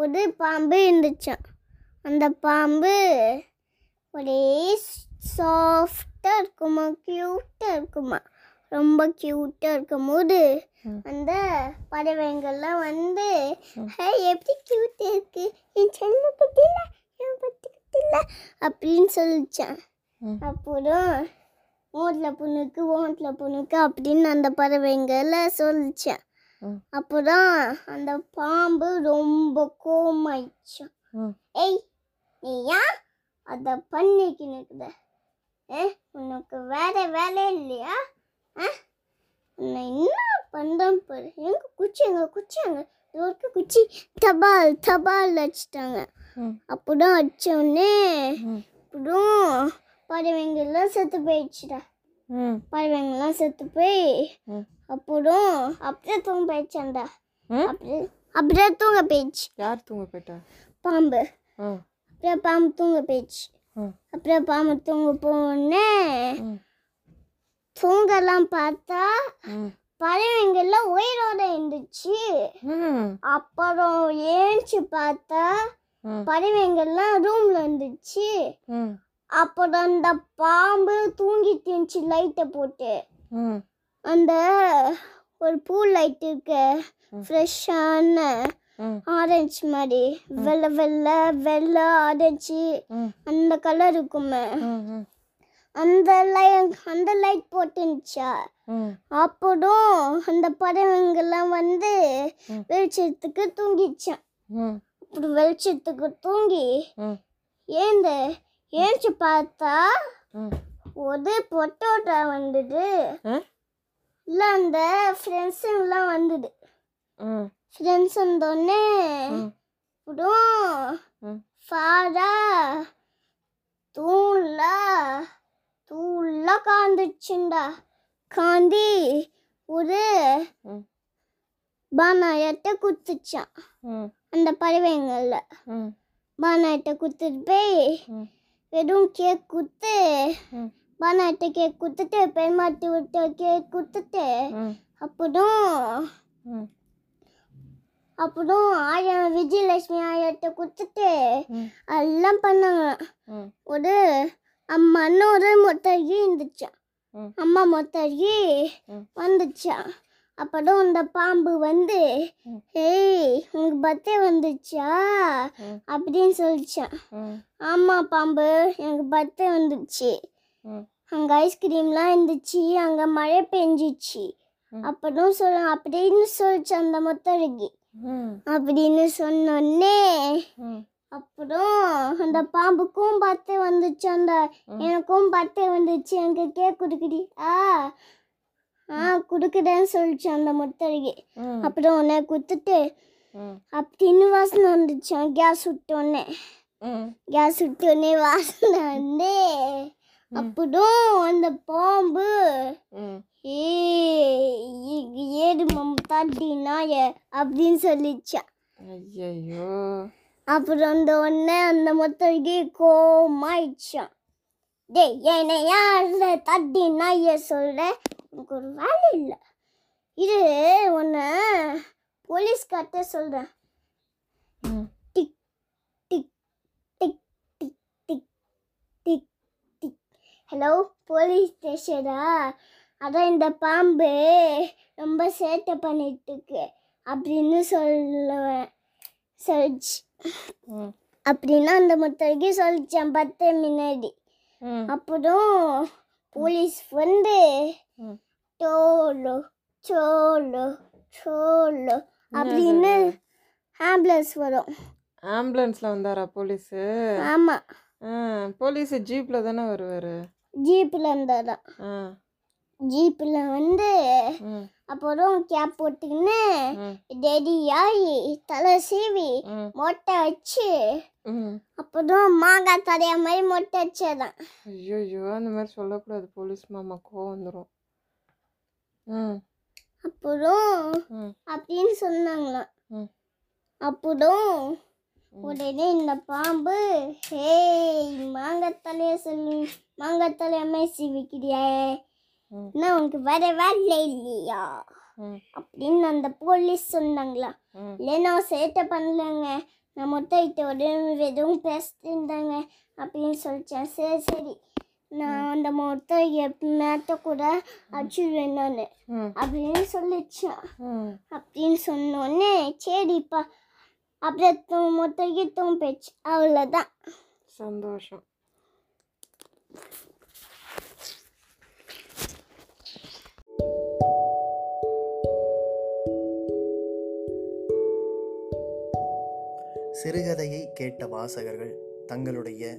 ஒரு பாம்பு இருந்துச்சான் அந்த பாம்பு ஒரே சாஃப்டாக இருக்குமா? க்யூட்டாக இருக்குமா? ரொம்ப க்யூட்டாக இருக்கும்போது அந்த பறவைங்கள்லாம் வந்து ஹே எப்படி க்யூட்டாக இருக்கு? என் செல்ல குட்டில என் குட்டில அப்படின்னு சொல்லிச்சான். அப்புறம் ஓட்டில் பொண்ணுக்கு ஓட்டில் பொண்ணுக்கு அப்படின்னு அந்த பறவைங்களை சொல்லிச்சான். அப்புறம் அந்த பாம்பு ரொம்ப கோமாயிடுச்சான். ஏய் நீ ஏன் அதை பண்ணிக்கு நிற்குத ஏ உனக்கு வேற வேலை இல்லையா? ஆ உன்னை என்ன பண்ணுறேன் பாரு. எங்க குச்சி எங்க குச்சி குச்சி தபால் தபால் வச்சுட்டாங்க ம். அப்புறம் அடிச்ச உடனே. அப்புறம் பறவைங்கெல்லாம் செத்து போயிடுச்சுடா. பறவைங்கெல்லாம் செத்து போய். அப்புறம் அப்படியே தூங்க போயிடுச்சாண்டா ம்? அப்படியே அப்படியே தூங்க போயிடுச்சு. யார் தூங்க போயிட்டா? பாம்பு. அப்படியே பாம்பு தூங்க போயிடுச்சு. அப்படியே பாம்பு தூங்க போனே. தூங்கலாம் பார்த்தா ம். பறவைங்கெல்லாம் உயிரோட இருந்துச்சு. அப்புறம் ஏஞ்சி பார்த்தா ம். பறவைங்கெல்லாம் ரூம்ல இருந்துச்சு. அப்புறம் அந்த பாம்பு தூங்கிட்டு இருந்துச்சு லைட்டை போட்டு. அந்த ஒரு பூ லைட் இருக்கு. ஃப்ரெஷ்ஷான ஆரஞ்சு மாதிரி. வெள்ளை வெள்ளை வெள்ளை ஆரஞ்சு அந்த கலர் இருக்குமே. அந்த லை அந்த லைட் போட்டுருந்துச்சா? அப்புறம் அந்த பறவைங்கெல்லாம் வந்து. வெளிச்சத்துக்கு தூங்கிச்சான். அப்புறம் வெளிச்சத்துக்கு தூங்கி ஏந்த ஏஞ்சி பார்த்தா ஒரு பொட்டோட்டா வந்தது? இல்லை அந்த ஃப்ரெண்ட்ஸுங்கெல்லாம் வந்தது. ஃப்ரெண்ட்ஸ் வந்தோடனே அப்புறம் ம் ஃபாரா தூள்ல காந்துச்சுண்டா. காந்தி ஒரு பானாயத்தை குத்துச்சான். அந்த பறவைங்கள்ல. பானாயத்தை குத்துட்டு போய் வெறும் கேக் ம். பானாயத்தை கேக் குத்துட்டு பெருமாட்டி விட்ட கேக் குத்துட்டு ம். அப்புறம் அப்புறம் ஆயா விஜயலட்சுமி ஆயத்தை குத்துட்டு ம். எல்லாம் பண்ணாங்க. ஒரு அம்மான்னு ஒரு மொத்தகி இருந்துச்சான். அம்மா மொத்தகி. வந்துச்சான் அப்புறம் அந்த பாம்பு வந்து. ஏய் உனக்கு பர்த்டே வந்துச்சா. அப்படின்னு சொல்லிச்சான். ஆமாம் பாம்பு எனக்கு பர்த்டே வந்துச்சு அங்கே ஐஸ்கிரீம்லாம் இருந்துச்சு அங்கே மழை பெஞ்சிச்சு. அப்புறம் சொல்ல அப்படின்னு சொல்லிச்சு அந்த மொத்தகி ம். அப்படின்னு சொன்னோடனே அப்புறம் அந்த பாம்புக்கும் பர்த்டே வந்துச்சு அந்த. எனக்கும் பர்த்டே வந்துச்சு எனக்கு கேக் கொடுக்குடி. ஆ கொடுக்குறேன்னு சொல்லிச்சு அந்த முத்தருகி. ம். அப்புறம் உன்னை குத்துட்டு ம். அப்படின்னு வாசனை வந்துச்சான் கேஸ் விட்டோன்னே ம். கேஸ் விட்டோன்னே வாசனை வந்து அப்புறம் அந்த பாம்பு ஏ ஏது மம்தா நாய அப்படின்னு சொல்லிச்சான் ஐயையோ. அப்புறம் அந்த உடனே அந்த மொத்தருக்கு கோமாயிடுச்சான் டேய் என்னை யார தட்டி நாய சொல்ற? உனக்கு ஒரு வேலை இல்லை. இது உன்னை போலீஸ்கார்ட்ட சொல்கிறேன் tick tick tick tick tick tick tick. Hello police ஸ்டேஷனா அதான் இந்த பாம்பு ரொம்ப சேட்டை பண்ணிட்டு இருக்கு. அப்படின்னு சொல்லுவேன். சொல்லிச்சு. அப்படின்னா அந்த முத்தரைக்கு சொல்லிச்சேன் பத்து முன்னாடி. அப்புறம் போலீஸ் வந்து டோலோ சோலோ சோலோ அப்படின்னு ஆம்புலன்ஸ் வரும். ஆம்புலன்ஸில் வந்தாரா போலீஸு? ஆமாம் போலீஸு ஜீப்பில் தானே வருவார்? ஜீப்பில் இருந்தாதான் ஆ. ஜீப்பில் வந்து அப்புறம் கேப் போட்டுக்கின்னு ம். டெடி ஆகி தலை சீவி மொட்டை வச்சு அப்புறம் மாங்காய் தரைய மாதிரி மொட்டை வச்சதான். ஐயோ அந்த மாதிரி சொல்லக்கூடாது. போலீஸ் மாமா கோவம் வந்துடும் அப்புறம் அப்படின்னு சொன்னாங்களாம். அப்புறம் உடனே இந்த பாம்பு ஹேய் மாங்காய் தலைய சொல்லி மாங்காய் தலைய மாதிரி சீவிக்கிறியே. என்ன உனக்கு வேற வேலை இல்லையா? அப்படின்னு அந்த போலீஸ் சொன்னாங்களா ம். இல்லை நான் சேட்டை பண்ணலங்க. நான் மொட்டை இட்ட உடனே எதுவும் பேசிட்டு இருந்தாங்க. அப்படின்னு சொல்லிச்சேன் சரி சரி. நான் அந்த மொட்டை மேட்ட கூட அடிச்சுடுவேன் நான். அப்படின்னு சொல்லிச்சான் அப்படின்னு சொன்னோடனே சரிப்பா. அப்படியே தூ தூம்பிச்சு அவ்வளோதான் சந்தோஷம். சிறுகதையை கேட்ட வாசகர்கள் தங்களுடைய